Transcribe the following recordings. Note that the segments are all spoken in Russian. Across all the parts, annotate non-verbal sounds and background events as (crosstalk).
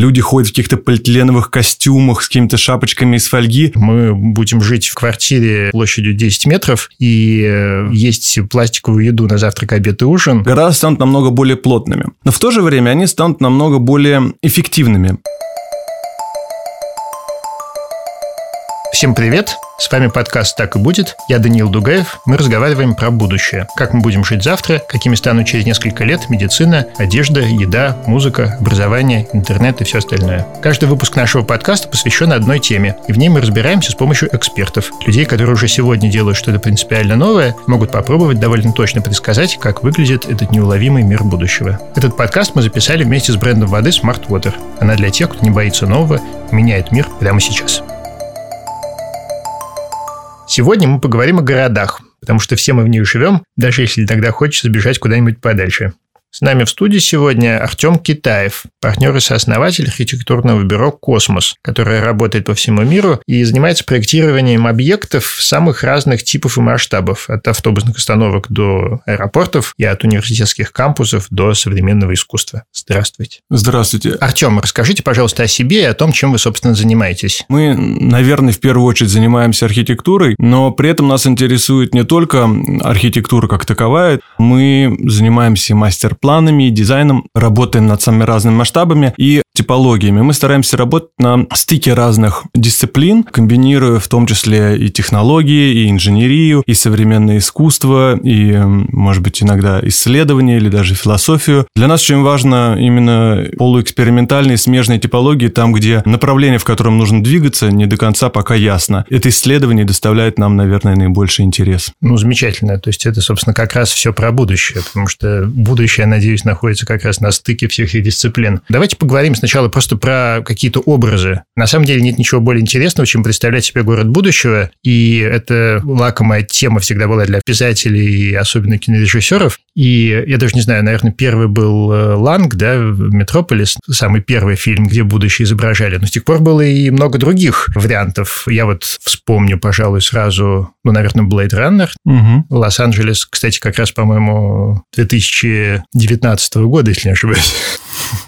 Люди ходят в каких-то полиэтиленовых костюмах с какими-то шапочками из фольги. Мы будем жить в квартире площадью 10 метров и э, есть пластиковую еду на завтрак, обед и ужин. Города станут намного более плотными. Но в то же время они станут намного более эффективными. Всем привет! С вами подкаст «Так и будет». Я Даниил Дугаев. Мы разговариваем про будущее. Как мы будем жить завтра, какими станут через несколько лет медицина, одежда, еда, музыка, образование, интернет и все остальное. Каждый выпуск нашего подкаста посвящен одной теме, и в ней мы разбираемся с помощью экспертов. Людей, которые уже сегодня делают что-то принципиально новое, могут попробовать довольно точно предсказать, как выглядит этот неуловимый мир будущего. Этот подкаст мы записали вместе с брендом воды Smart Water. Она для тех, кто не боится нового, меняет мир прямо сейчас. Сегодня мы поговорим о городах, потому что все мы в них живем, даже если иногда хочется сбежать куда-нибудь подальше. С нами в студии сегодня Артем Китаев, партнер и сооснователь архитектурного бюро «Космос», которое работает по всему миру и занимается проектированием объектов самых разных типов и масштабов, от автобусных остановок до аэропортов и от университетских кампусов до современного искусства. Здравствуйте. Здравствуйте. Артем, расскажите, пожалуйста, о себе и о том, чем вы, собственно, занимаетесь. Мы, наверное, в первую очередь занимаемся архитектурой, но при этом нас интересует не только архитектура как таковая, мы занимаемся мастер планами, дизайном, работаем над самыми разными масштабами и типологиями. Мы стараемся работать на стыке разных дисциплин, комбинируя в том числе и технологии, и инженерию, и современное искусство, и, может быть, иногда исследования или даже философию. Для нас очень важно именно полуэкспериментальные смежные типологии, там, где направление, в котором нужно двигаться, не до конца пока ясно. Это исследование доставляет нам, наверное, наибольший интерес. Ну, замечательно. То есть это, собственно, как раз все про будущее, потому что будущее, надеюсь, находится как раз на стыке всех этих дисциплин. Давайте поговорим сначала просто про какие-то образы. На самом деле нет ничего более интересного, чем представлять себе город будущего, и это лакомая тема всегда была для писателей и особенно кинорежиссеров. И я даже не знаю, наверное, первый был э, Ланг, да, Метрополис, самый первый фильм, где будущее изображали. Но с тех пор было и много других вариантов. Я вот вспомню, пожалуй, сразу, ну, наверное, Blade Runner, угу. Лос-Анджелес, кстати, как раз, по-моему, 2019 года, если не ошибаюсь.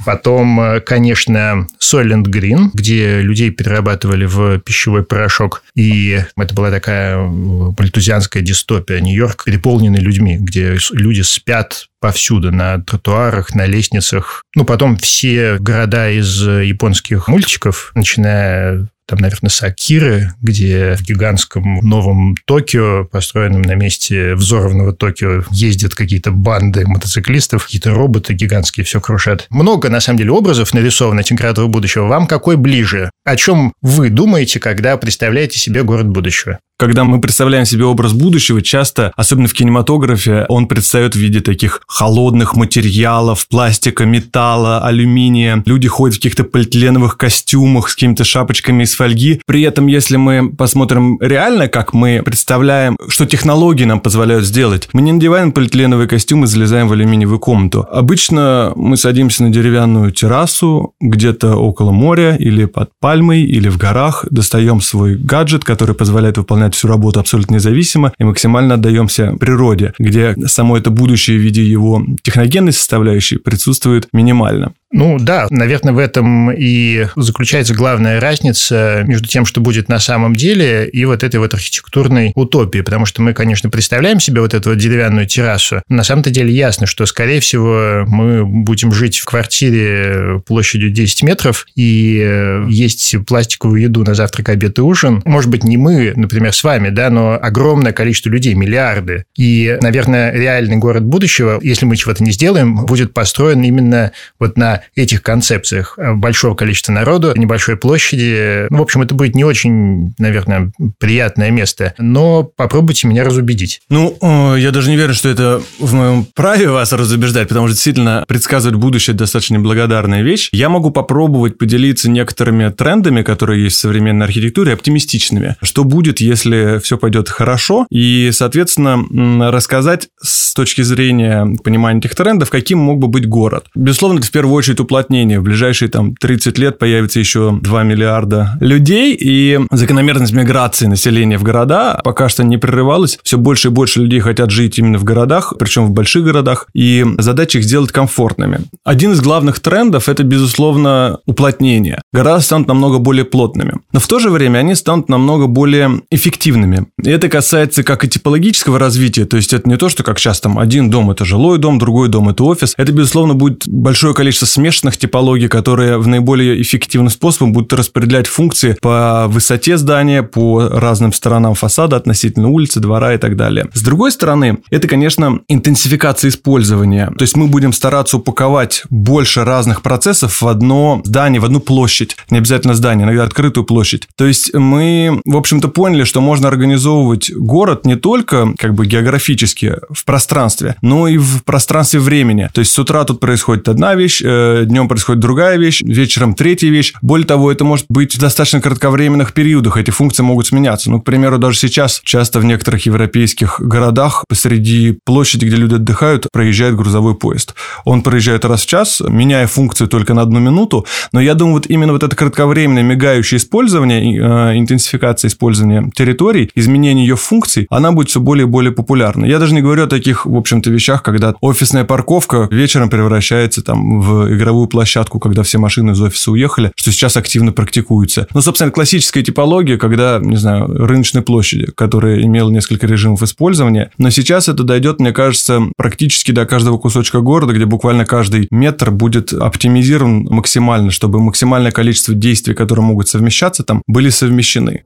Потом, конечно, Soylent Green, где людей перерабатывали в пищевой порошок. И это была такая мальтузианская дистопия. Нью-Йорк переполненный людьми, где люди спят повсюду, на тротуарах, на лестницах. Ну, потом все города из японских мультиков, начиная там, наверное, Сакиры, где в гигантском новом Токио, построенном на месте взорванного Токио, ездят какие-то банды мотоциклистов, какие-то роботы гигантские все крушат. Много, на самом деле, образов нарисовано температуры будущего. Вам какой ближе? О чем вы думаете, когда представляете себе город будущего? Когда мы представляем себе образ будущего, часто, особенно в кинематографе, он предстает в виде таких холодных материалов, пластика, металла, алюминия. Люди ходят в каких-то полиэтиленовых костюмах с какими-то шапочками из фольги. При этом, если мы посмотрим реально, как мы представляем, что технологии нам позволяют сделать, мы не надеваем полиэтиленовый костюм и залезаем в алюминиевую комнату. Обычно мы садимся на деревянную террасу где-то около моря или под пальмой, или в горах, достаем свой гаджет, который позволяет выполнять выполнять всю работу абсолютно независимо и максимально отдаемся природе, где само это будущее в виде его техногенной составляющей присутствует минимально. Ну да, наверное, в этом и заключается главная разница между тем, что будет на самом деле, и вот этой вот архитектурной утопией. Потому что мы, конечно, представляем себе вот эту вот деревянную террасу. На самом-то деле ясно, что, скорее всего, мы будем жить в квартире площадью 10 метров и есть пластиковую еду на завтрак, обед и ужин. Может быть, не мы, например, с вами, да, но огромное количество людей, миллиарды. И, наверное, реальный город будущего, если мы чего-то не сделаем, будет построен именно вот на этих концепциях большого количества народу, небольшой площади. Ну, в общем, это будет не очень, наверное, приятное место, но попробуйте меня разубедить. Ну, я даже не верю, что это в моем праве вас разубеждать, потому что действительно предсказывать будущее достаточно неблагодарная вещь. Я могу попробовать поделиться некоторыми трендами, которые есть в современной архитектуре, оптимистичными. Что будет, если все пойдет хорошо? И, соответственно, рассказать с точки зрения понимания этих трендов, каким мог бы быть город. Безусловно, это в первую очередь очередь уплотнение. В ближайшие там 30 лет появится еще 2 миллиарда людей, и закономерность миграции населения в города пока что не прерывалась. Все больше и больше людей хотят жить именно в городах, причем в больших городах, и задача их сделать комфортными. Один из главных трендов – это, безусловно, уплотнение. Города станут намного более плотными. Но в то же время они станут намного более эффективными. И это касается как и типологического развития, то есть это не то, что как сейчас там один дом – это жилой дом, другой дом – это офис. Это, безусловно, будет большое количество смешанных типологий, которые в наиболее эффективным способом будут распределять функции по высоте здания, по разным сторонам фасада относительно улицы, двора и так далее. С другой стороны, это, конечно, интенсификация использования. То есть мы будем стараться упаковать больше разных процессов в одно здание, в одну площадь. Не обязательно здание, иногда открытую площадь. То есть мы, в общем-то, поняли, что можно организовывать город не только как бы географически в пространстве, но и в пространстве времени. То есть с утра тут происходит одна вещь, э, днем происходит другая вещь, вечером третья вещь. Более того, это может быть в достаточно кратковременных периодах. Эти функции могут сменяться. Ну, к примеру, даже сейчас часто в некоторых европейских городах посреди площади, где люди отдыхают, проезжает грузовой поезд. Он проезжает раз в час, меняя функцию только на одну минуту. Но я думаю, вот именно вот это кратковременное мигающее использование, э, интенсификация использования территорий, изменение ее функций, она будет все более и более популярна. Я даже не говорю о таких, в общем-то, вещах, когда офисная парковка вечером превращается там в игровую площадку, когда все машины из офиса уехали, что сейчас активно практикуется. Ну, собственно, классическая типология, когда, не знаю, рыночной площади, которая имела несколько режимов использования. Но сейчас это дойдет, мне кажется, практически до каждого кусочка города, где буквально каждый метр будет оптимизирован максимально, чтобы максимальное количество действий, которые могут совмещаться там, были совмещены.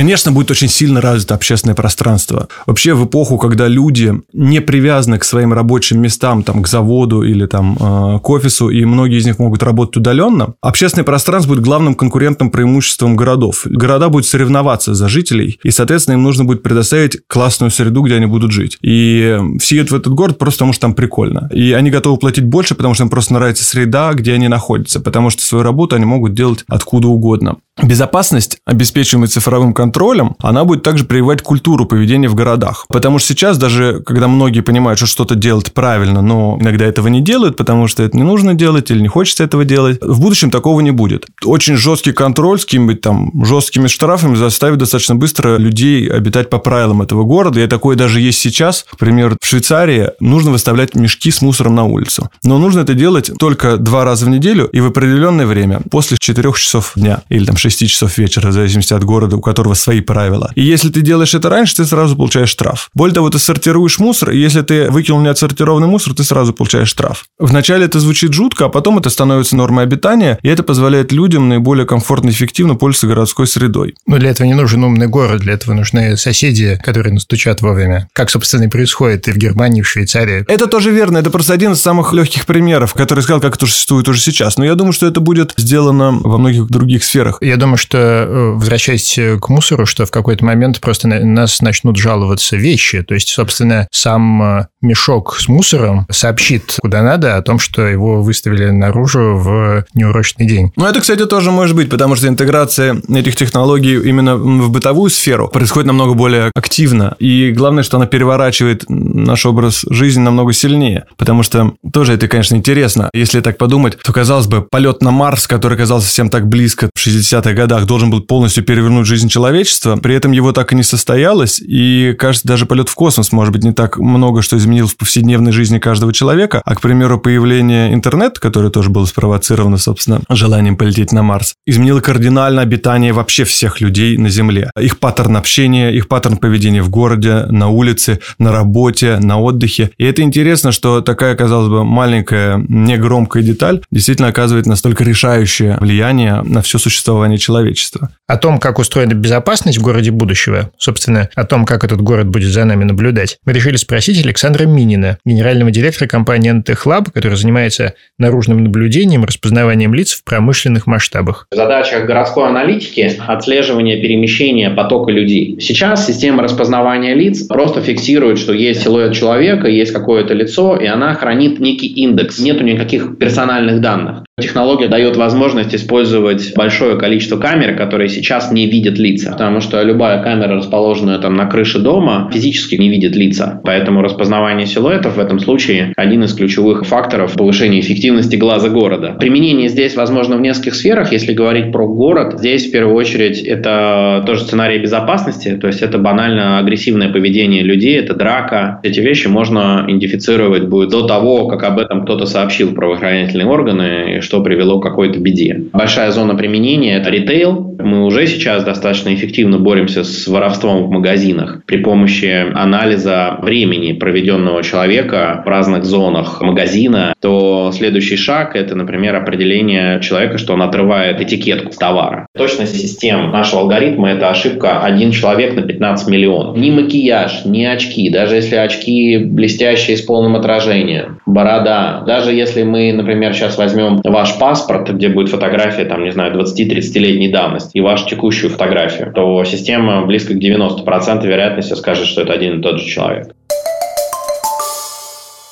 Конечно, будет очень сильно развито общественное пространство. Вообще в эпоху, когда люди не привязаны к своим рабочим местам, там, к заводу или там, э, к офису, и многие из них могут работать удаленно, общественное пространство будет главным конкурентным преимуществом городов. Города будут соревноваться за жителей, и, соответственно, им нужно будет предоставить классную среду, где они будут жить. И все едут в этот город просто потому, что там прикольно. И они готовы платить больше, потому что им просто нравится среда, где они находятся, потому что свою работу они могут делать откуда угодно. Безопасность, обеспечиваемая цифровым контролем, она будет также прививать культуру поведения в городах. Потому что сейчас даже, когда многие понимают, что что-то делать правильно, но иногда этого не делают, потому что это не нужно делать или не хочется этого делать, в будущем такого не будет. Очень жесткий контроль с какими-то там жесткими штрафами заставит достаточно быстро людей обитать по правилам этого города. И такое даже есть сейчас. К в Швейцарии нужно выставлять мешки с мусором на улицу. Но нужно это делать только два раза в неделю и в определенное время, после 4 часов дня или там 6 6 часов вечера, в зависимости от города, у которого свои правила. И если ты делаешь это раньше, ты сразу получаешь штраф. Более того, ты сортируешь мусор, и если ты выкинул неотсортированный мусор, ты сразу получаешь штраф. Вначале это звучит жутко, а потом это становится нормой обитания, и это позволяет людям наиболее комфортно и эффективно пользоваться городской средой. Но для этого не нужен умный город, для этого нужны соседи, которые настучат вовремя. Как, собственно, и происходит и в Германии, и в Швейцарии. Это тоже верно, это просто один из самых легких примеров, который сказал, как это существует уже сейчас. Но я думаю, что это будет сделано во многих других сферах. Я думаю, что, э, возвращаясь к мусору, что в какой-то момент просто на нас начнут жаловаться вещи. То есть, собственно, сам э, мешок с мусором сообщит куда надо о том, что его выставили наружу в неурочный день. Ну, это, кстати, тоже может быть, потому что интеграция этих технологий именно в бытовую сферу происходит намного более активно. И главное, что она переворачивает наш образ жизни намного сильнее. Потому что тоже это, конечно, интересно. Если так подумать, то, казалось бы, полет на Марс, который казался всем так близко в 60-х годах, должен был полностью перевернуть жизнь человечества. При этом его так и не состоялось. И, кажется, даже полет в космос, может быть, не так много что изменилось изменил в повседневной жизни каждого человека, а, к примеру, появление интернета, которое тоже было спровоцировано, собственно, желанием полететь на Марс, изменило кардинально обитание вообще всех людей на Земле. Их паттерн общения, их паттерн поведения в городе, на улице, на работе, на отдыхе. И это интересно, что такая, казалось бы, маленькая, негромкая деталь действительно оказывает настолько решающее влияние на все существование человечества. О том, как устроена безопасность в городе будущего, собственно, о том, как этот город будет за нами наблюдать, мы решили спросить Александра Минина, генерального директора компании NTech Lab, которая занимается наружным наблюдением, распознаванием лиц в промышленных масштабах. Задача городской аналитики – отслеживание перемещения потока людей. Сейчас система распознавания лиц просто фиксирует, что есть силуэт человека, есть какое-то лицо, и она хранит некий индекс. Нету никаких персональных данных. Технология дает возможность использовать большое количество камер, которые сейчас не видят лица, потому что любая камера, расположенная там на крыше дома, физически не видит лица. Поэтому распознавание силуэтов в этом случае один из ключевых факторов повышения эффективности глаза города. Применение здесь возможно в нескольких сферах. Если говорить про город, здесь в первую очередь это тоже сценарий безопасности, то есть это банально агрессивное поведение людей, это драка. Эти вещи можно идентифицировать будет до того, как об этом кто-то сообщил правоохранительные органы, что привело к какой-то беде. Большая зона применения – это ритейл. Мы уже сейчас достаточно эффективно боремся с воровством в магазинах при помощи анализа времени, проведенного человека в разных зонах магазина, то следующий шаг – это, например, определение человека, что он отрывает этикетку товара. Точность систем нашего алгоритма – это ошибка один человек на 15 миллионов. Ни макияж, ни очки, даже если очки блестящие с полным отражением, борода, даже если мы, например, сейчас возьмем ваш паспорт, где будет фотография, там, не знаю, 20-30-летней давности, и вашу текущую фотографию, то система близко к 90% вероятности скажет, что это один и тот же человек.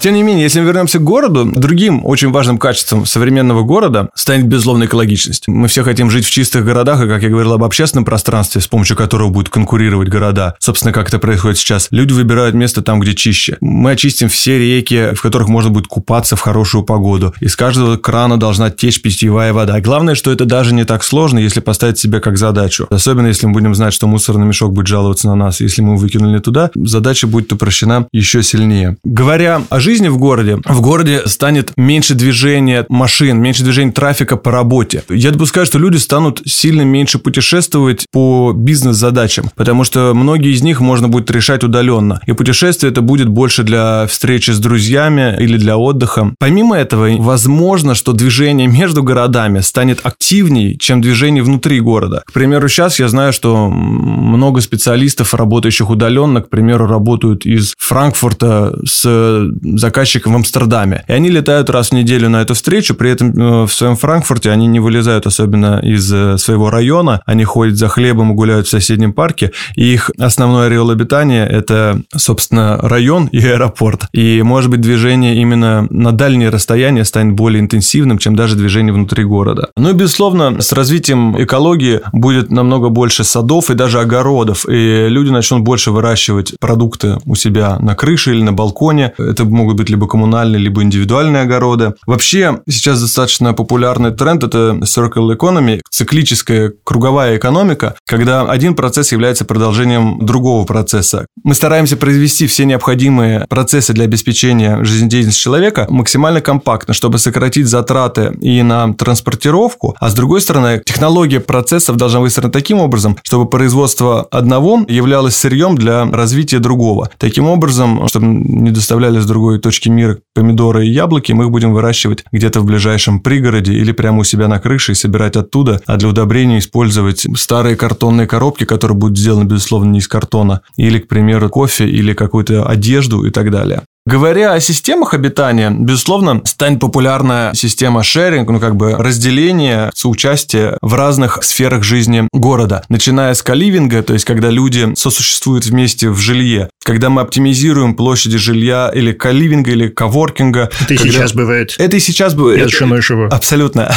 Тем не менее, если мы вернемся к городу, другим очень важным качеством современного города станет, безусловно, экологичность. Мы все хотим жить в чистых городах, и, как я говорил об общественном пространстве, с помощью которого будут конкурировать города. Собственно, как это происходит сейчас. Люди выбирают место там, где чище. Мы очистим все реки, в которых можно будет купаться в хорошую погоду. Из каждого крана должна течь питьевая вода. Главное, что это даже не так сложно, если поставить себе как задачу. Особенно, если мы будем знать, что мусорный мешок будет жаловаться на нас. Если мы выкинули туда, задача будет упрощена еще сильнее. Говоря о жизни в городе, в городе станет меньше движения машин, меньше движения трафика по работе. Я допускаю, что люди станут сильно меньше путешествовать по бизнес-задачам, потому что многие из них можно будет решать удаленно. И путешествие это будет больше для встречи с друзьями или для отдыха. Помимо этого, возможно, что движение (laughs) между городами станет активнее, чем движение внутри города. К примеру, сейчас я знаю, что много специалистов, работающих удаленно, к примеру, работают из Франкфурта с заказчиком в Амстердаме. И они летают раз в неделю на эту встречу, при этом э, в своем Франкфурте они не вылезают особенно из э, своего района, они ходят за хлебом и гуляют в соседнем парке, и их основной ореол обитания – это, собственно, район и аэропорт. И, может быть, движение именно на дальние расстояния станет более интенсивным, чем даже движение внутри города. Ну и, безусловно, с развитием экологии будет намного больше садов и даже огородов, и люди начнут больше выращивать продукты у себя на крыше или на балконе. Это могут быть либо коммунальные, либо индивидуальные огороды. Вообще, сейчас достаточно популярный тренд – это circle economy, циклическая круговая экономика, когда один процесс является продолжением другого процесса. Мы стараемся произвести все необходимые процессы для обеспечения жизнедеятельности человека максимально компактно, чтобы сократить затраты и на транспортировку, а с другой стороны, технология процессов должна выстроена таким образом, чтобы производство одного являлось сырьем для развития другого. Таким образом, чтобы не доставляли с другой точки мира помидоры и яблоки, мы их будем выращивать где-то в ближайшем пригороде или прямо у себя на крыше и собирать оттуда, а для удобрения использовать старые картонные коробки, которые будут сделаны, безусловно, не из картона, или, к примеру, кофе или какую-то одежду и так далее. Говоря о системах обитания, безусловно, станет популярная система шеринг, ну как бы разделение, соучастие в разных сферах жизни города. Начиная с каливинга, то есть когда люди сосуществуют вместе в жилье, когда мы оптимизируем площади жилья или каливинга, или коворкинга. Это и когда... сейчас бывает. Это и сейчас бывает. Я с женой живу. Абсолютно.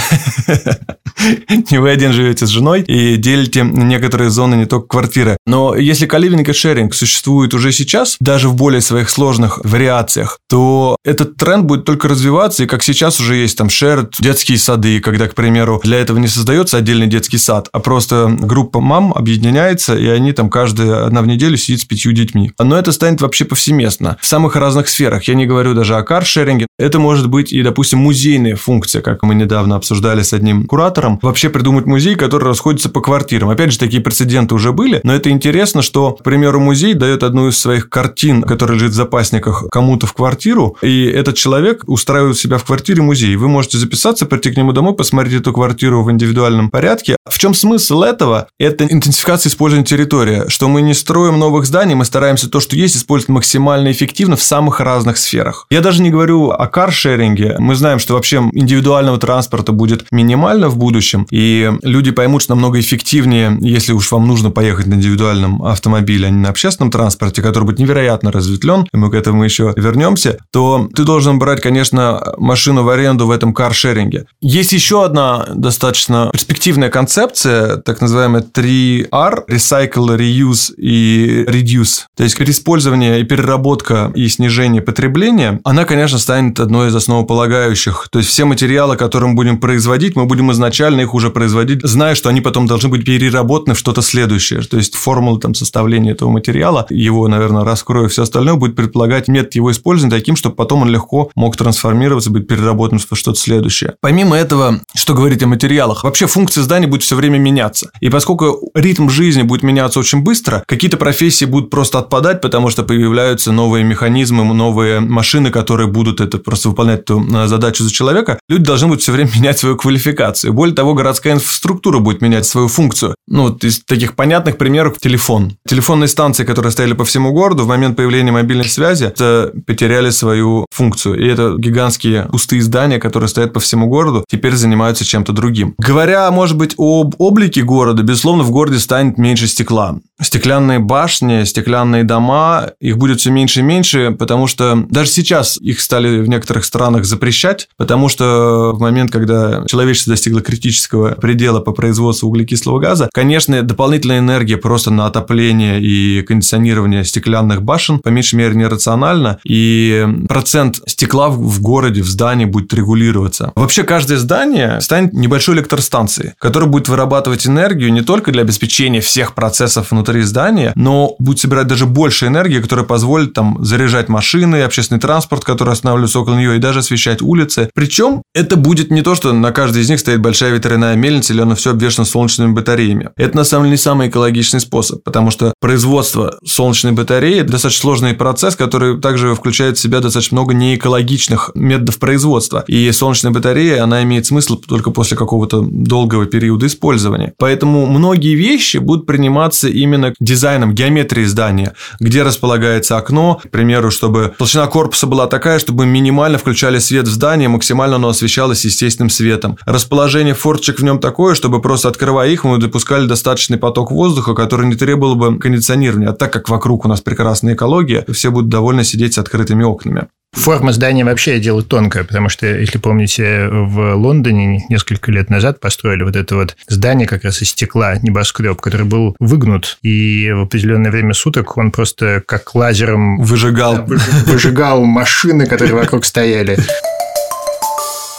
(laughs) Не вы один живете с женой и делите некоторые зоны не только квартиры. Но если каливинг и шеринг существует уже сейчас, даже в более своих сложных вариациях, то этот тренд будет только развиваться, и как сейчас уже есть там шерд, детские сады, когда, к примеру, для этого не создается отдельный детский сад, а просто группа мам объединяется, и они там каждая одна в неделю сидит с пятью детьми. Но это станет вообще повсеместно. В самых разных сферах. Я не говорю даже о каршеринге. Это может быть и, допустим, музейная функция, как мы недавно обсуждали с одним куратором. Вообще придумать музей, который расходится по квартирам. Опять же, такие прецеденты уже были, но это интересно, что, к примеру, музей дает одну из своих картин, которая лежит в запасниках, кому-то в квартиру, и этот человек устраивает себя в квартире музей. Вы можете записаться, прийти к нему домой, посмотреть эту квартиру в индивидуальном порядке. В чем смысл этого? Это интенсификация использования территории, что мы не строим новых зданий, мы стараемся то, что есть, использовать максимально эффективно в самых разных сферах. Я даже не говорю о каршеринге. Мы знаем, что вообще индивидуального транспорта будет минимально в будущем, и люди поймут, что намного эффективнее, если уж вам нужно поехать на индивидуальном автомобиле, а не на общественном транспорте, который будет невероятно разветвлен, и мы к этому еще вернемся, то ты должен брать, конечно, машину в аренду в этом каршеринге. Есть еще одна достаточно перспективная концепция, так называемая 3R – Recycle, Reuse и Reduce. То есть, использование и переработка и снижение потребления, она, конечно, станет одной из основополагающих. То есть, все материалы, которые мы будем производить, мы будем изначально их уже производить, зная, что они потом должны быть переработаны в что-то следующее. То есть, формула там составления этого материала, его, наверное, раскрою, все остальное будет предполагать метод его использования таким, чтобы потом он легко мог трансформироваться, быть переработан в что-то следующее. Помимо этого, что говорить о материалах, вообще функция здания будет все время меняться. И поскольку ритм жизни будет меняться очень быстро, какие-то профессии будут просто отпадать, потому что появляются новые механизмы, новые машины, которые будут это просто выполнять эту э, задачу за человека. Люди должны будут все время (laughs) менять свою квалификацию. Более того, городская инфраструктура будет менять свою функцию. Ну, вот из таких понятных примеров телефон. Телефонные станции, которые стояли по всему городу, в момент появления мобильной связи, это потеряли свою функцию. И это гигантские пустые здания, которые стоят по всему городу, теперь занимаются чем-то другим. Говоря, может быть, об облике города, безусловно, в городе станет меньше стекла. Стеклянные башни, стеклянные дома, их будет все меньше и меньше, потому что даже сейчас их стали в некоторых странах запрещать, потому что в момент, когда человечество достигло критического предела по производству углекислого газа, конечно, дополнительная энергия просто на отопление и кондиционирование стеклянных башен по меньшей мере нерационально, и процент стекла в городе, в здании будет регулироваться. Вообще каждое здание станет небольшой электростанцией, которая будет вырабатывать энергию не только для обеспечения всех процессов внутри здания, но будет собирать даже больше энергии, которая позволит там заряжать машины, общественный транспорт, который останавливается около нее, и даже освещать улицы. Причем это будет не то, что на каждой из них стоит большая ветряная мельница, или оно все обвешено солнечными батареями. Это на самом деле не самый экологичный способ, потому что производство солнечной батареи достаточно сложный процесс, который также включает в себя достаточно много неэкологичных методов производства. И солнечная батарея, она имеет смысл только после какого-то долгого периода использования. Поэтому многие вещи будут приниматься именно дизайном, геометрией здания, где располагается окно, к примеру, чтобы толщина корпуса была такая, чтобы минимально включали свет в здание, максимально оно освещалось естественным светом. Расположение форточек в нем такое, чтобы просто открывая их, мы допускали достаточный поток воздуха, который не требовал бы кондиционирования. А так как вокруг у нас прекрасная экология, все будут довольны сидеть с открытыми окнами. Форма здания вообще дело тонкое, потому что, если помните, в Лондоне несколько лет назад построили вот это вот здание как раз из стекла, небоскреб, который был выгнут, и в определенное время суток он просто как лазером выжигал, выжигал машины, которые вокруг стояли.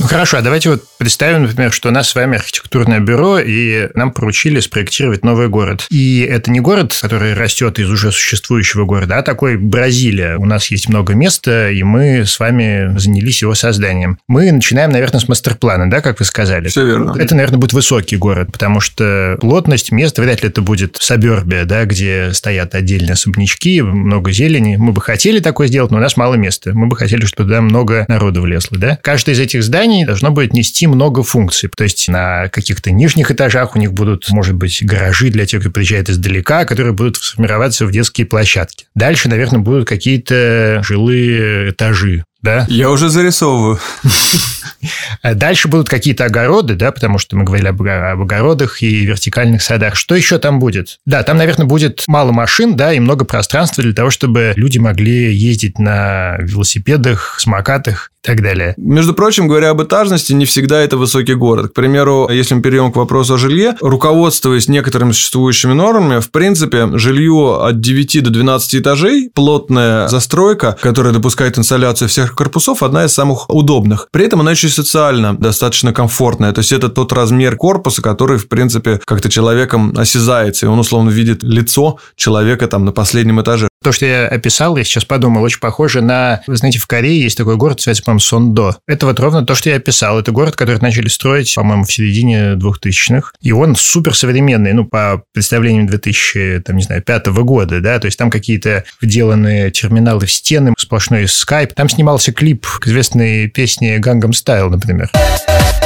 Ну хорошо, а давайте вот представим, например, что у нас с вами архитектурное бюро, и нам поручили спроектировать новый город. И это не город, который растет из уже существующего города, а такой Бразилия. У нас есть много места, и мы с вами занялись его созданием. Мы начинаем, наверное, с мастер-плана, да, как вы сказали? Все верно. Это, наверное, будет высокий город, потому что плотность мест, вряд ли это будет сабербия, да, где стоят отдельные особнячки, много зелени. Мы бы хотели такое сделать, но у нас мало места. Мы бы хотели, чтобы туда много народу влезло, да. Каждое из этих зданий зданий должно будет нести много функций. То есть на каких-то нижних этажах у них будут, может быть, гаражи для тех, кто приезжает издалека, которые будут сформироваться в детские площадки. Дальше, наверное, будут какие-то жилые этажи да? Я уже зарисовываю. (laughs) (laughs) Дальше будут какие-то огороды, да, потому что мы говорили об, об огородах и вертикальных садах. Что еще там будет? Да, там, наверное, будет мало машин, да, и много пространства для того, чтобы люди могли ездить на велосипедах, самокатах и так далее. Между прочим, говоря об этажности, не всегда это высокий город. К примеру, если мы перейдем к вопросу о жилье, руководствуясь некоторыми существующими нормами, в принципе, жилье от 9 до 12 этажей, плотная застройка, которая допускает инсталляцию всех корпусов одна из самых удобных. При этом она еще социально достаточно комфортная. То есть это тот размер корпуса, который, в принципе, как-то человеком осязается, и он условно видит лицо человека там на последнем этаже. То, что я описал, я сейчас подумал, очень похоже на... Вы знаете, в Корее есть такой город, называется, по-моему, Сондо. Это вот ровно то, что я описал. Это город, который начали строить, по-моему, в середине 2000-х. И он супер современный, ну, по представлениям 2000, там, не знаю, пятого года, да, то есть там какие-то вделанные терминалы в стены, сплошной скайп. Там снимался клип к известной песне «Гангам Стайл», например. Например.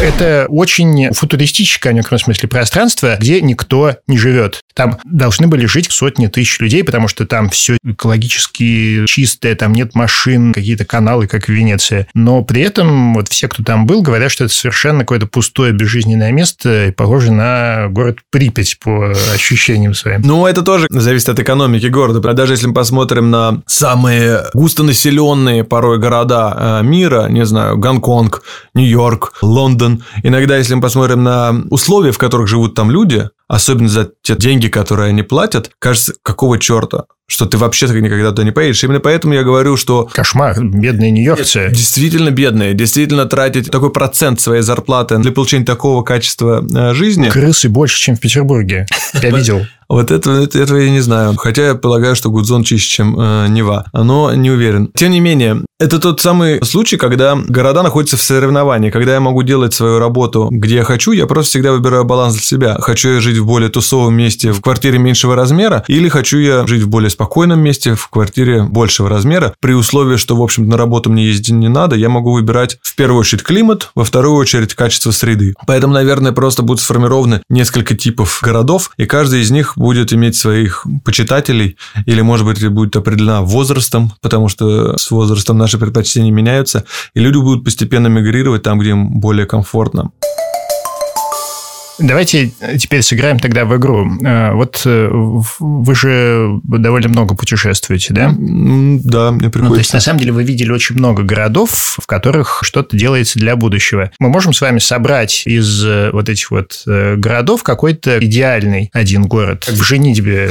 Это очень футуристическое, в некотором смысле, пространство, где никто не живет. Там должны были жить сотни тысяч людей, потому что там все экологически чистое, там нет машин, какие-то каналы, как в Венеции. Но при этом вот все, кто там был, говорят, что это совершенно какое-то пустое, безжизненное место, и похоже на город Припять по ощущениям своим. Ну, это тоже зависит от экономики города. А даже если мы посмотрим на самые густонаселенные порой города э, мира, не знаю, Гонконг, Нью-Йорк, Лондон, иногда, если мы посмотрим на условия, в которых живут там люди, особенно за те деньги, которые они платят, кажется, какого черта? Что ты вообще-то никогда туда не поедешь. Именно поэтому я говорю, что... Кошмар, бедные нью-йоркцы. Действительно бедные, действительно тратить такой процент своей зарплаты для получения такого качества э, жизни. Крысы больше, чем в Петербурге. Я (laughs) видел. Вот этого, этого я не знаю. Хотя я полагаю, что Гудзон чище, чем э, Нева. Но не уверен. Тем не менее, это тот самый случай, когда города находятся в соревновании, когда я могу делать свою работу, где я хочу, я просто всегда выбираю баланс для себя. Хочу я жить в более тусовом месте, в квартире меньшего размера, или хочу я жить в более спокойном месте, в квартире большего размера, при условии, что, в общем на работу мне ездить не надо, я могу выбирать в первую очередь климат, во вторую очередь качество среды. Поэтому, наверное, просто будут сформированы несколько типов городов, и каждый из них будет иметь своих почитателей, или, может быть, будет определена возрастом, потому что с возрастом наши предпочтения меняются, и люди будут постепенно мигрировать там, где им более комфортно. Давайте теперь сыграем тогда в игру. Э, вот э, вы же довольно много путешествуете, да? Да, мне приходится. Ну, то есть, на самом деле, вы видели очень много городов, в которых что-то делается для будущего. Мы можем с вами собрать из э, вот этих вот городов какой-то идеальный один город. В женитьбе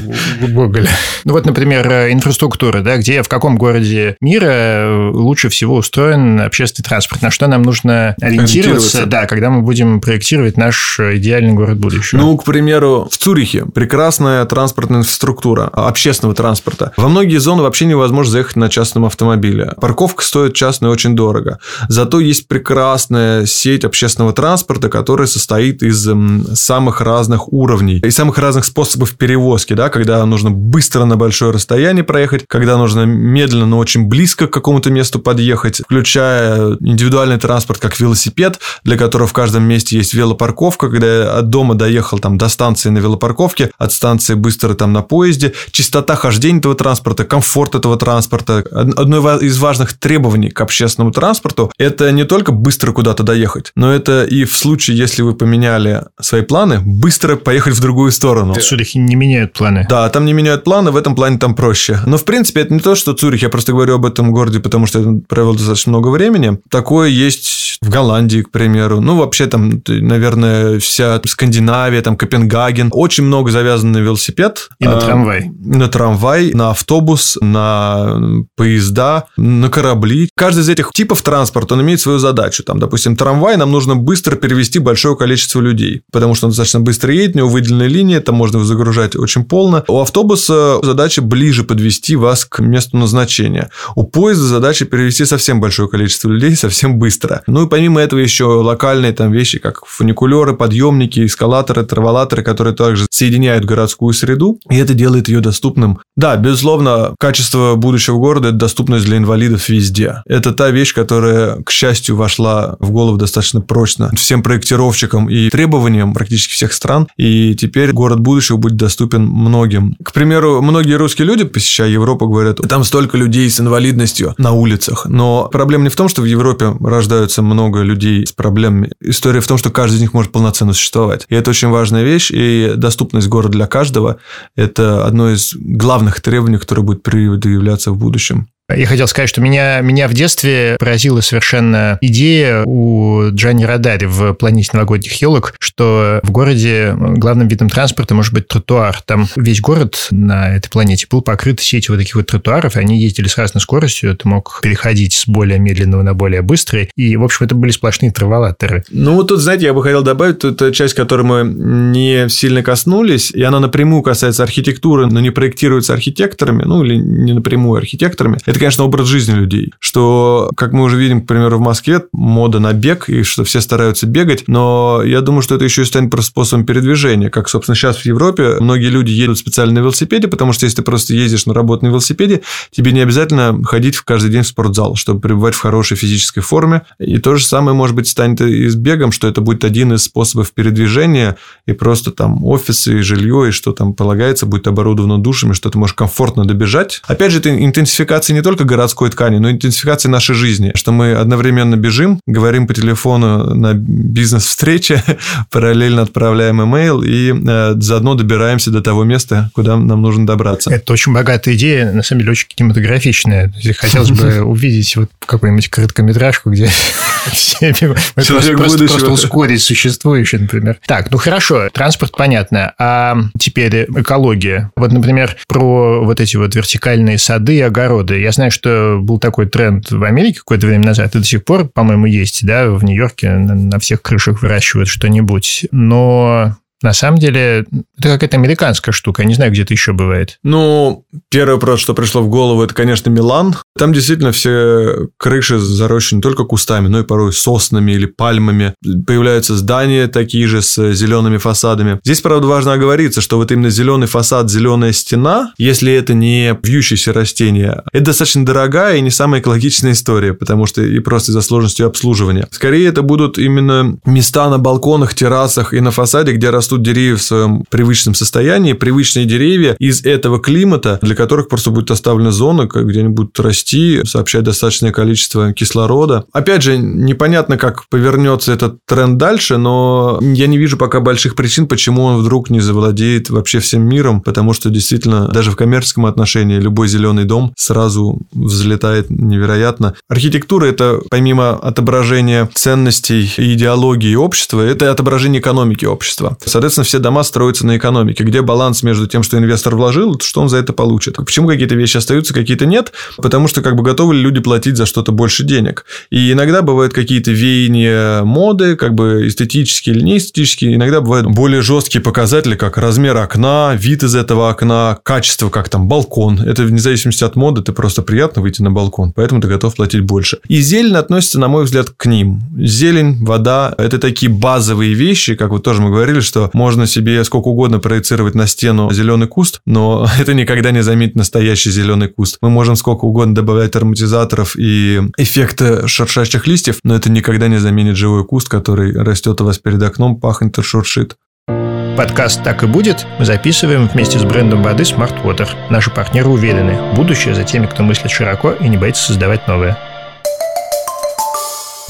(laughs) Гоголя. Ну вот, например, инфраструктура, да, где в каком городе мира лучше всего устроен общественный транспорт, на что нам нужно ориентироваться, да, когда мы будем проектировать наш идеальный город будущего? Ну, к примеру, в Цюрихе прекрасная транспортная инфраструктура общественного транспорта. Во многие зоны вообще невозможно заехать на частном автомобиле. Парковка стоит частная очень дорого. Зато есть прекрасная сеть общественного транспорта, которая состоит из самых разных уровней и самых разных способов перевозки, да, когда нужно быстро на большое расстояние проехать, когда нужно медленно, но очень близко к какому-то месту подъехать, включая индивидуальный транспорт, как велосипед, для которого в каждом месте есть велопарковка, парковка, когда я от дома доехал там до станции на велопарковке, от станции быстро там на поезде, частота хождения этого транспорта, комфорт этого транспорта. Одно из важных требований к общественному транспорту – это не только быстро куда-то доехать, но это и в случае, если вы поменяли свои планы, быстро поехать в другую сторону. Цюрихи не меняют планы. Да, там не меняют планы, в этом плане там проще. Но, в принципе, это не то, что Цюрих, я просто говорю об этом городе, потому что я провел достаточно много времени. Такое есть в Голландии, к примеру. Ну, вообще там, наверное, вся Скандинавия, там Копенгаген. Очень много завязано на велосипед. И на а, трамвай. На трамвай, на автобус, на поезда, на корабли. Каждый из этих типов транспорта, он имеет свою задачу. Там, допустим, трамвай нам нужно быстро перевести большое количество людей, потому что он достаточно быстро едет, у него выделенная линия, там можно загружать очень полно. У автобуса задача ближе подвести вас к месту назначения. У поезда задача перевести совсем большое количество людей совсем быстро. Ну и помимо этого еще локальные там вещи, как фуникулеры, подъемники, эскалаторы, траволаторы, которые также соединяют городскую среду, и это делает ее доступным. Да, безусловно, качество будущего города – это доступность для инвалидов везде. Это та вещь, которая, к счастью, вошла в голову достаточно прочно всем проектировщикам и требованиям практически всех стран, и теперь город будущего будет доступен многим. К примеру, многие русские люди, посещая Европу, говорят, там столько людей с инвалидностью на улицах, но проблема не в том, что в Европе рождаются много людей с проблемами. История в том, что каждый из них может полноценно существовать. И это очень важная вещь, и доступность города для каждого – это одно из главных требований, которое будет предъявляться в будущем. Я хотел сказать, что меня, меня в детстве поразила совершенно идея у Джани Радари в «Планете новогодних елок», что в городе главным видом транспорта может быть тротуар. Там весь город на этой планете был покрыт сетью вот таких вот тротуаров, и они ездили с разной скоростью, ты мог переходить с более медленного на более быстрый, и, в общем, это были сплошные траволаторы. Ну, вот тут, знаете, я бы хотел добавить, тут часть, которой мы не сильно коснулись, и она напрямую касается архитектуры, но не проектируется архитекторами, ну, или не напрямую архитекторами. Это конечно, образ жизни людей, что, как мы уже видим, к примеру, в Москве мода на бег, и что все стараются бегать, но я думаю, что это еще и станет просто способом передвижения, как, собственно, сейчас в Европе многие люди едут специально на велосипеде, потому что если ты просто ездишь на работу на велосипеде, тебе не обязательно ходить в каждый день в спортзал, чтобы пребывать в хорошей физической форме. И то же самое, может быть, станет и с бегом, что это будет один из способов передвижения, и просто там офисы, и жилье, и что там полагается, будет оборудовано душами, что ты можешь комфортно добежать. Опять же, это интенсификация не только городской ткани, но и интенсификация нашей жизни, что мы одновременно бежим, говорим по телефону на бизнес-встрече, (laughs) параллельно отправляем имейл и э, заодно добираемся до того места, куда нам нужно добраться. Это очень богатая идея, на самом деле очень кинематографичная. Хотелось бы (laughs) увидеть вот какую-нибудь короткометражку, где (laughs) все просто ускорить существующее, например. Так, ну хорошо, транспорт понятно. А теперь экология. Вот, например, про вот эти вот вертикальные сады и огороды. Я знаю, что был такой тренд в Америке какое-то время назад, и до сих пор, по-моему, есть, да, в Нью-Йорке на всех крышах выращивают что-нибудь. Но на самом деле, это какая-то американская штука. Я не знаю, где это еще бывает. Ну, первый вопрос, что пришло в голову, это, конечно, Милан. Там действительно все крыши зарощены не только кустами, но и порой соснами или пальмами. Появляются здания такие же с зелеными фасадами. Здесь, правда, важно оговориться, что вот именно зеленый фасад, зеленая стена, если это не вьющиеся растения, это достаточно дорогая и не самая экологичная история, потому что и просто из-за сложности обслуживания. Скорее, это будут именно места на балконах, террасах и на фасаде, где растут растут деревья в своем привычном состоянии, привычные деревья из этого климата, для которых просто будет оставлена зона, где они будут расти, сообщать достаточное количество кислорода. Опять же, непонятно, как повернется этот тренд дальше, но я не вижу пока больших причин, почему он вдруг не завладеет вообще всем миром, потому что действительно даже в коммерческом отношении любой зеленый дом сразу взлетает невероятно. Архитектура – это помимо отображения ценностей и идеологии общества, это отображение экономики общества. Соответственно, все дома строятся на экономике. Где баланс между тем, что инвестор вложил, что он за это получит? Почему какие-то вещи остаются, какие-то нет? Потому что как бы готовы ли люди платить за что-то больше денег. И иногда бывают какие-то веяния моды, как бы эстетические или неэстетические. Иногда бывают более жесткие показатели, как размер окна, вид из этого окна, качество, как там балкон. Это вне зависимости от моды, ты просто приятно выйти на балкон, поэтому ты готов платить больше. И зелень относится, на мой взгляд, к ним. Зелень, вода – это такие базовые вещи, как вот тоже мы говорили, что можно себе сколько угодно проецировать на стену зеленый куст, но (laughs) это никогда не заметит настоящий зеленый куст. Мы можем сколько угодно добавлять ароматизаторов и эффекты шуршащих листьев, но это никогда не заменит живой куст, который растет у вас перед окном, пахнет и шуршит. Подкаст «Так и будет» мы записываем вместе с брендом воды Smart Water. Наши партнеры уверены, будущее за теми, кто мыслит широко и не боится создавать новое.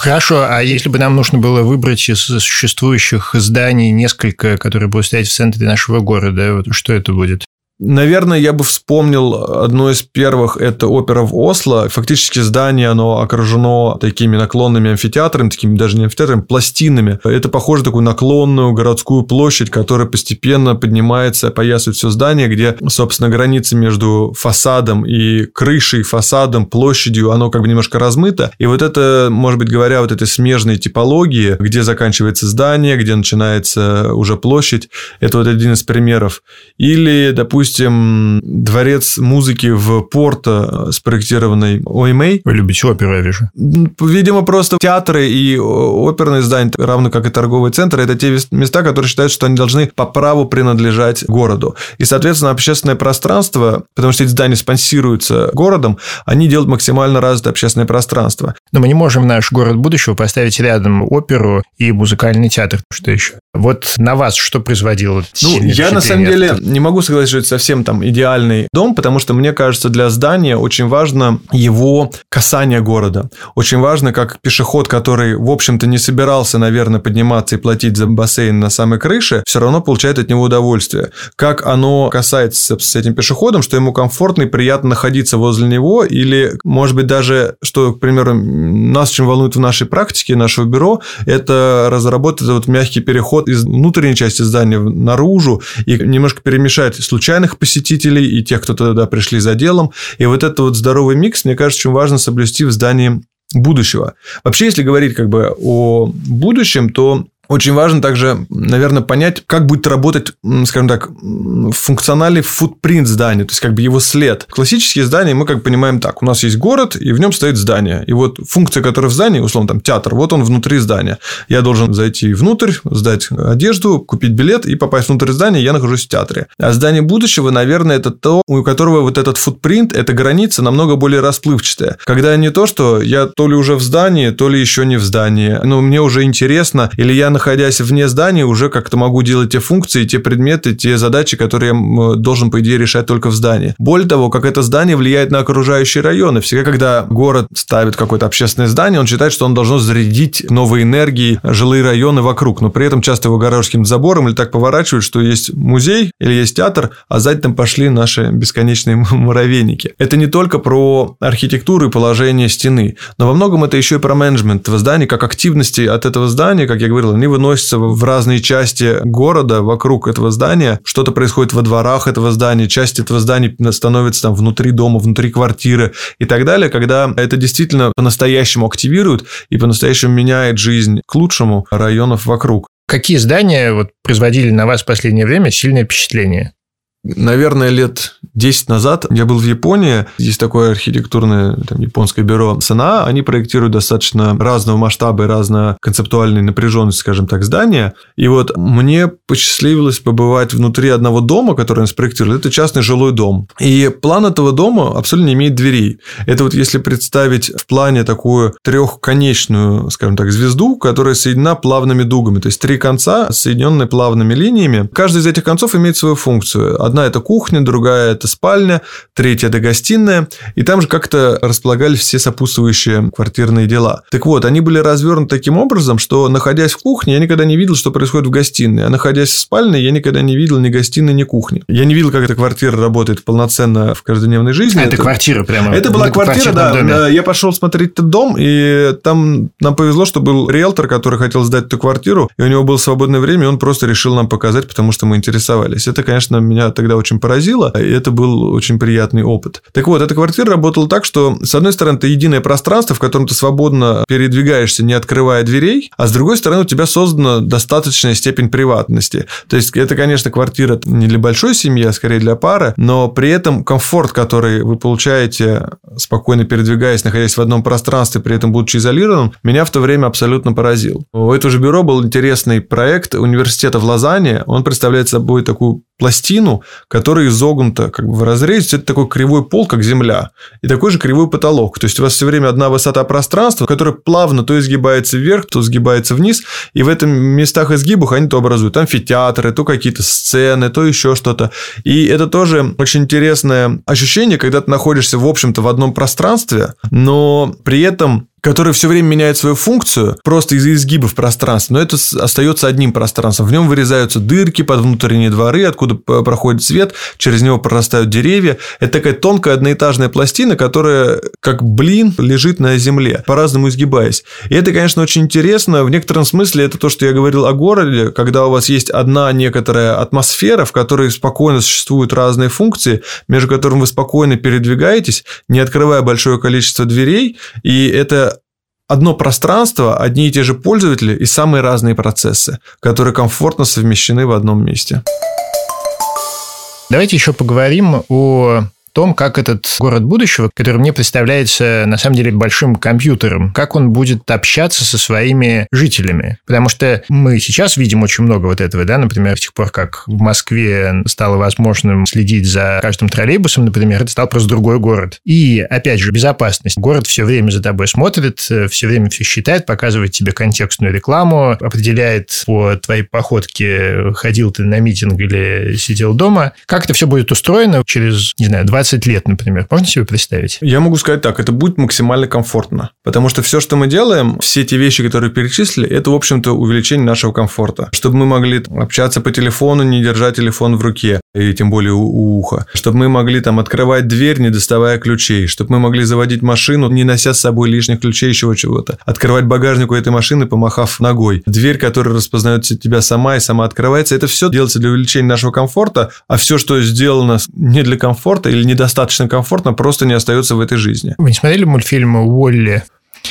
Хорошо, а если бы нам нужно было выбрать из существующих зданий несколько, которые будут стоять в центре нашего города, что это будет? Наверное, я бы вспомнил одно из первых, это опера в Осло. Фактически здание, оно окружено такими наклонными амфитеатрами, такими даже не амфитеатрами, пластинами. Это похоже на такую наклонную городскую площадь, которая постепенно поднимается, опоясывает все здание, где, собственно, граница между фасадом и крышей, фасадом, площадью, оно как бы немножко размыто. И вот это, может быть, говоря, вот этой смежной типологии, где заканчивается здание, где начинается уже площадь, это вот один из примеров. Или, допустим, допустим, дворец музыки в Порто, спроектированный ОМА. Вы любите оперу, я вижу. Видимо, просто театры и оперные здания, равно как и торговые центры, это те места, которые считают, что они должны по праву принадлежать городу. И, соответственно, общественное пространство, потому что эти здания спонсируются городом, они делают максимально развитое общественное пространство. Но мы не можем наш город будущего поставить рядом оперу и музыкальный театр. Что еще? Вот на вас что производило? Ну, я на самом деле не могу согласиться, что это совсем там идеальный дом, потому что мне кажется, для здания очень важно его касание города. Очень важно, как пешеход, который, в общем-то, не собирался, наверное, подниматься и платить за бассейн на самой крыше, все равно получает от него удовольствие. Как оно касается с этим пешеходом, что ему комфортно и приятно находиться возле него, или, может быть, даже, что, к примеру, нас очень волнует в нашей практике, нашего бюро, это разработать вот мягкий переход из внутренней части здания наружу и немножко перемешать случайных посетителей и тех, кто туда пришли за делом. И вот этот вот здоровый микс, мне кажется, очень важно соблюсти в здании будущего. Вообще, если говорить как бы о будущем, то очень важно также, наверное, понять, как будет работать, скажем так, функциональный футпринт здания, то есть как бы его след. Классические здания мы как понимаем так. У нас есть город, и в нем стоит здание. И вот функция, которая в здании, условно, там театр, вот он внутри здания. Я должен зайти внутрь, сдать одежду, купить билет и попасть внутрь здания, я нахожусь в театре. А здание будущего, наверное, это то, у которого вот этот футпринт, эта граница намного более расплывчатая. Когда не то, что я то ли уже в здании, то ли еще не в здании, но мне уже интересно, или я, находясь вне здания, уже как-то могу делать те функции, те предметы, те задачи, которые я должен, по идее, решать только в здании. Более того, как это здание влияет на окружающие районы. Всегда, когда город ставит какое-то общественное здание, он считает, что он должно зарядить новой энергией жилые районы вокруг, но при этом часто его огораживают забором или так поворачивают, что есть музей или есть театр, а сзади там пошли наши бесконечные муравейники. Это не только про архитектуру и положение стены, но во многом это еще и про менеджмент этого здания, как активности от этого здания, как я говорил, они выносятся в разные части города вокруг этого здания, что-то происходит во дворах этого здания, часть этого здания становится там внутри дома, внутри квартиры и так далее, когда это действительно по-настоящему активирует и по-настоящему меняет жизнь к лучшему районов вокруг. Какие здания вот, производили на вас в последнее время сильное впечатление? Наверное, лет 10 назад я был в Японии. Есть такое архитектурное там, японское бюро СНА. Они проектируют достаточно разного масштаба и разно концептуальной напряженности, скажем так, здания. И вот мне посчастливилось побывать внутри одного дома, который они спроектировали. Это частный жилой дом. И план этого дома абсолютно не имеет дверей. Это вот если представить в плане такую трехконечную, скажем так, звезду, которая соединена плавными дугами. То есть три конца, соединенные плавными линиями. Каждый из этих концов имеет свою функцию Одна это кухня, другая это спальня, третья это гостиная. И там же как-то располагались все сопутствующие квартирные дела. Так вот, они были развернуты таким образом, что находясь в кухне, я никогда не видел, что происходит в гостиной. А находясь в спальне, я никогда не видел ни гостиной, ни кухни. Я не видел, как эта квартира работает полноценно в каждодневной жизни. А это, это квартира прямо? Это была квартира, да. Доме. Я пошел смотреть этот дом, и там нам повезло, что был риэлтор, который хотел сдать эту квартиру, и у него было свободное время, и он просто решил нам показать, потому что мы интересовались. Это, конечно, меня тогда очень поразило, и это был очень приятный опыт. Так вот, эта квартира работала так, что, с одной стороны, это единое пространство, в котором ты свободно передвигаешься, не открывая дверей, а с другой стороны, у тебя создана достаточная степень приватности. То есть, это, конечно, квартира не для большой семьи, а скорее для пары, но при этом комфорт, который вы получаете, спокойно передвигаясь, находясь в одном пространстве, при этом будучи изолированным, меня в то время абсолютно поразил. У этого же бюро был интересный проект университета в Лозанне. Он представляет собой такую пластину, которая изогнута как бы в разрезе. Это такой кривой пол, как земля. И такой же кривой потолок. То есть, у вас все время одна высота пространства, которая плавно то изгибается вверх, то сгибается вниз. И в этом местах изгибах они то образуют амфитеатры, то какие-то сцены, то еще что-то. И это тоже очень интересное ощущение, когда ты находишься, в общем-то, в одном пространстве, но при этом который все время меняет свою функцию просто из-за изгибов пространства, но это остается одним пространством. В нем вырезаются дырки под внутренние дворы, откуда проходит свет, через него прорастают деревья. Это такая тонкая одноэтажная пластина, которая как блин лежит на земле, по-разному изгибаясь. И это, конечно, очень интересно. В некотором смысле это то, что я говорил о городе, когда у вас есть одна некоторая атмосфера, в которой спокойно существуют разные функции, между которыми вы спокойно передвигаетесь, не открывая большое количество дверей, и это одно пространство, одни и те же пользователи и самые разные процессы, которые комфортно совмещены в одном месте. Давайте еще поговорим о том, как этот город будущего, который мне представляется на самом деле большим компьютером, как он будет общаться со своими жителями. Потому что мы сейчас видим очень много вот этого, да, например, с тех пор, как в Москве стало возможным следить за каждым троллейбусом, например, это стал просто другой город. И, опять же, безопасность. Город все время за тобой смотрит, все время все считает, показывает тебе контекстную рекламу, определяет по твоей походке, ходил ты на митинг или сидел дома. Как это все будет устроено через, не знаю, 20 20 лет, например. Можно себе представить? Я могу сказать так, это будет максимально комфортно. Потому что все, что мы делаем, все эти вещи, которые перечислили, это, в общем-то, увеличение нашего комфорта. Чтобы мы могли общаться по телефону, не держать телефон в руке, и тем более у, у уха. Чтобы мы могли там открывать дверь, не доставая ключей. Чтобы мы могли заводить машину, не нося с собой лишних ключей, еще чего-то. Открывать багажник у этой машины, помахав ногой. Дверь, которая распознает тебя сама и сама открывается. Это все делается для увеличения нашего комфорта, а все, что сделано не для комфорта или недостаточно комфортно, просто не остается в этой жизни. Вы не смотрели мультфильм «Уолли»?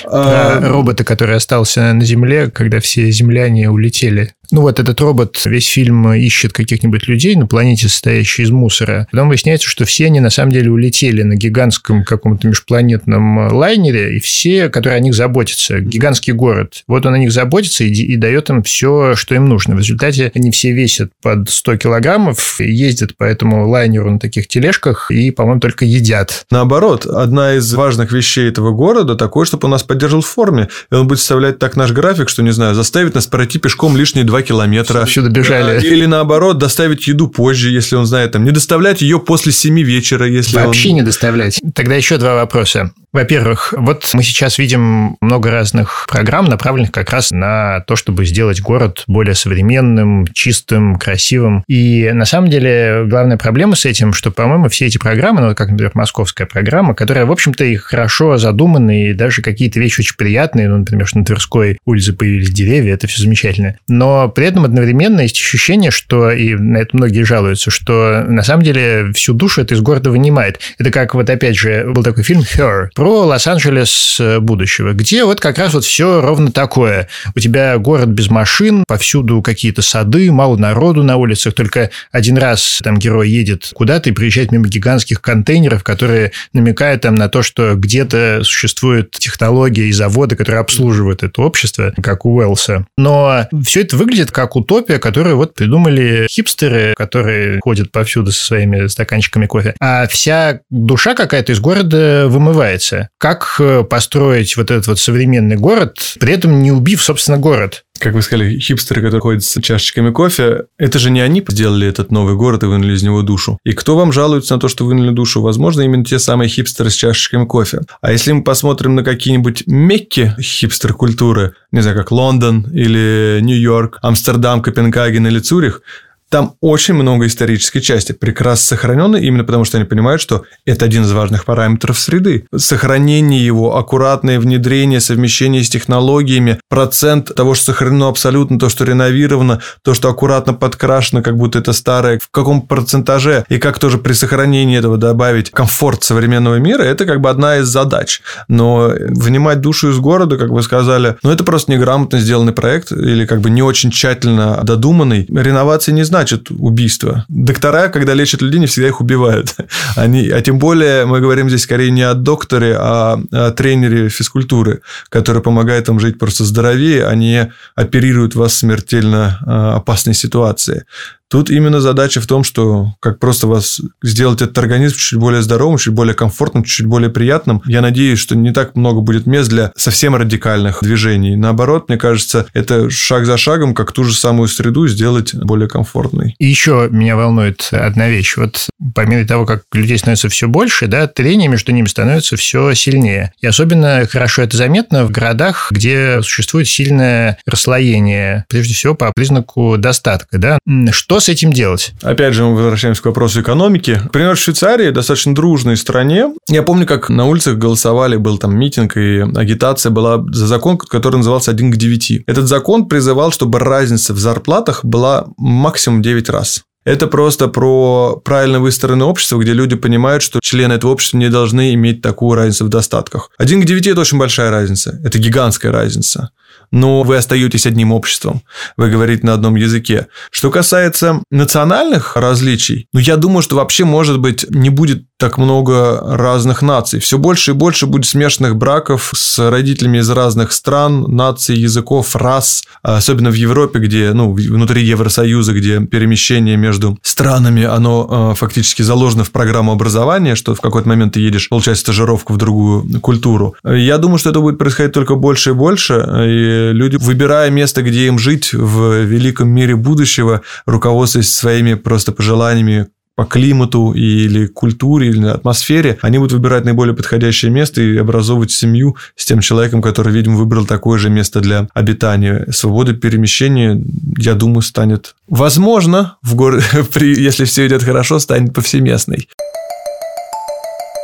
А... Робота, который остался на Земле, когда все земляне улетели. Ну вот этот робот весь фильм ищет каких-нибудь людей на планете, состоящей из мусора. Потом выясняется, что все они на самом деле улетели на гигантском каком-то межпланетном лайнере, и все, которые о них заботятся. Гигантский город. Вот он о них заботится и, и дает им все, что им нужно. В результате они все весят под 100 килограммов, ездят по этому лайнеру на таких тележках и, по-моему, только едят. Наоборот, одна из важных вещей этого города такое, чтобы он нас поддерживал в форме. И он будет составлять так наш график, что, не знаю, заставить нас пройти пешком лишние два километра. Сюда бежали. Или наоборот, доставить еду позже, если он знает, там, не доставлять ее после 7 вечера, если Вообще он... не доставлять. Тогда еще два вопроса. Во-первых, вот мы сейчас видим много разных программ, направленных как раз на то, чтобы сделать город более современным, чистым, красивым. И на самом деле главная проблема с этим, что, по-моему, все эти программы, ну, как, например, московская программа, которая, в общем-то, и хорошо задуманы, и даже какие-то вещи очень приятные, ну, например, что на Тверской улице появились деревья, это все замечательно. Но при этом одновременно есть ощущение, что, и на это многие жалуются, что на самом деле всю душу это из города вынимает. Это как вот опять же был такой фильм «Her», про Лос-Анджелес э, будущего, где вот как раз вот все ровно такое. У тебя город без машин, повсюду какие-то сады, мало народу на улицах, только один раз там герой едет куда-то и приезжает мимо гигантских контейнеров, которые намекают там на то, что где-то существует технология и заводы, которые обслуживают это общество, как у Уэллса. Но все это выглядит как утопия, которую вот придумали хипстеры, которые ходят повсюду со своими стаканчиками кофе. А вся душа какая-то из города вымывается меняется. Как э, построить вот этот вот современный город, при этом не убив, собственно, город? как вы сказали, хипстеры, которые ходят с чашечками кофе, это же не они сделали этот новый город и вынули из него душу. И кто вам жалуется на то, что вынули душу? Возможно, именно те самые хипстеры с чашечками кофе. А если мы посмотрим на какие-нибудь мекки хипстер-культуры, не знаю, как Лондон или Нью-Йорк, Амстердам, Копенгаген или Цюрих, там очень много исторической части, прекрасно сохраненной, именно потому что они понимают, что это один из важных параметров среды. Сохранение его, аккуратное внедрение, совмещение с технологиями, процент того, что сохранено абсолютно, то, что реновировано, то, что аккуратно подкрашено, как будто это старое, в каком процентаже, и как тоже при сохранении этого добавить комфорт современного мира, это как бы одна из задач. Но внимать душу из города, как вы сказали, ну, это просто неграмотно сделанный проект или как бы не очень тщательно додуманный. Реновации не знаю, значит убийство. Доктора, когда лечат людей, не всегда их убивают. (laughs) Они, а тем более мы говорим здесь скорее не о докторе, а о тренере физкультуры, который помогает вам жить просто здоровее, а не оперирует вас в смертельно а, опасной ситуации. Тут именно задача в том, что как просто вас сделать этот организм чуть более здоровым, чуть более комфортным, чуть более приятным. Я надеюсь, что не так много будет мест для совсем радикальных движений. Наоборот, мне кажется, это шаг за шагом, как ту же самую среду сделать более комфортной. И еще меня волнует одна вещь. Вот по мере того, как людей становится все больше, да, трение между ними становится все сильнее. И особенно хорошо это заметно в городах, где существует сильное расслоение, прежде всего по признаку достатка. Да? Что с этим делать? Опять же, мы возвращаемся к вопросу экономики. Например, в Швейцарии, достаточно дружной стране, я помню, как на улицах голосовали, был там митинг, и агитация была за закон, который назывался «1 к 9». Этот закон призывал, чтобы разница в зарплатах была максимум 9 раз. Это просто про правильно выстроенное общество, где люди понимают, что члены этого общества не должны иметь такую разницу в достатках. Один к девяти – это очень большая разница. Это гигантская разница но вы остаетесь одним обществом. Вы говорите на одном языке. Что касается национальных различий, ну, я думаю, что вообще, может быть, не будет так много разных наций. Все больше и больше будет смешанных браков с родителями из разных стран, наций, языков, рас. Особенно в Европе, где, ну, внутри Евросоюза, где перемещение между странами, оно э, фактически заложено в программу образования, что в какой-то момент ты едешь получать стажировку в другую культуру. Я думаю, что это будет происходить только больше и больше, и люди, выбирая место, где им жить в великом мире будущего, руководствуясь своими просто пожеланиями по климату или культуре, или атмосфере, они будут выбирать наиболее подходящее место и образовывать семью с тем человеком, который, видимо, выбрал такое же место для обитания. Свобода перемещения, я думаю, станет, возможно, в городе, (laughs) если все идет хорошо, станет повсеместной.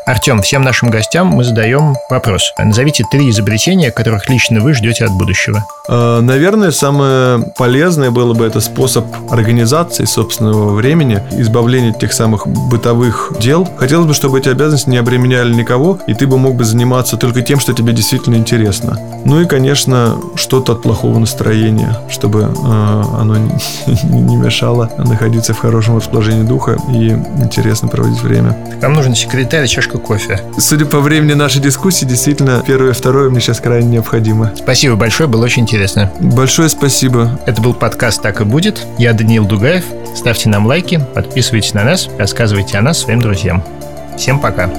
Артем, всем нашим гостям мы задаем вопрос. Назовите три изобретения, которых лично вы ждете от будущего. Э, наверное, самое полезное было бы это способ организации собственного времени, избавления от тех самых бытовых дел. Хотелось бы, чтобы эти обязанности не обременяли никого, и ты бы мог бы заниматься только тем, что тебе действительно интересно. Ну и, конечно, что-то от плохого настроения, чтобы э, оно (laughs) не, не мешало находиться в хорошем расположении духа и интересно проводить время. Вам нужен секретарь и чашка кофе. Судя по времени нашей дискуссии, действительно, первое и второе мне сейчас крайне необходимо. Спасибо большое, было очень интересно. Большое спасибо. Это был подкаст «Так и будет». Я Даниил Дугаев. Ставьте нам лайки, подписывайтесь на нас, рассказывайте о нас своим друзьям. Всем пока.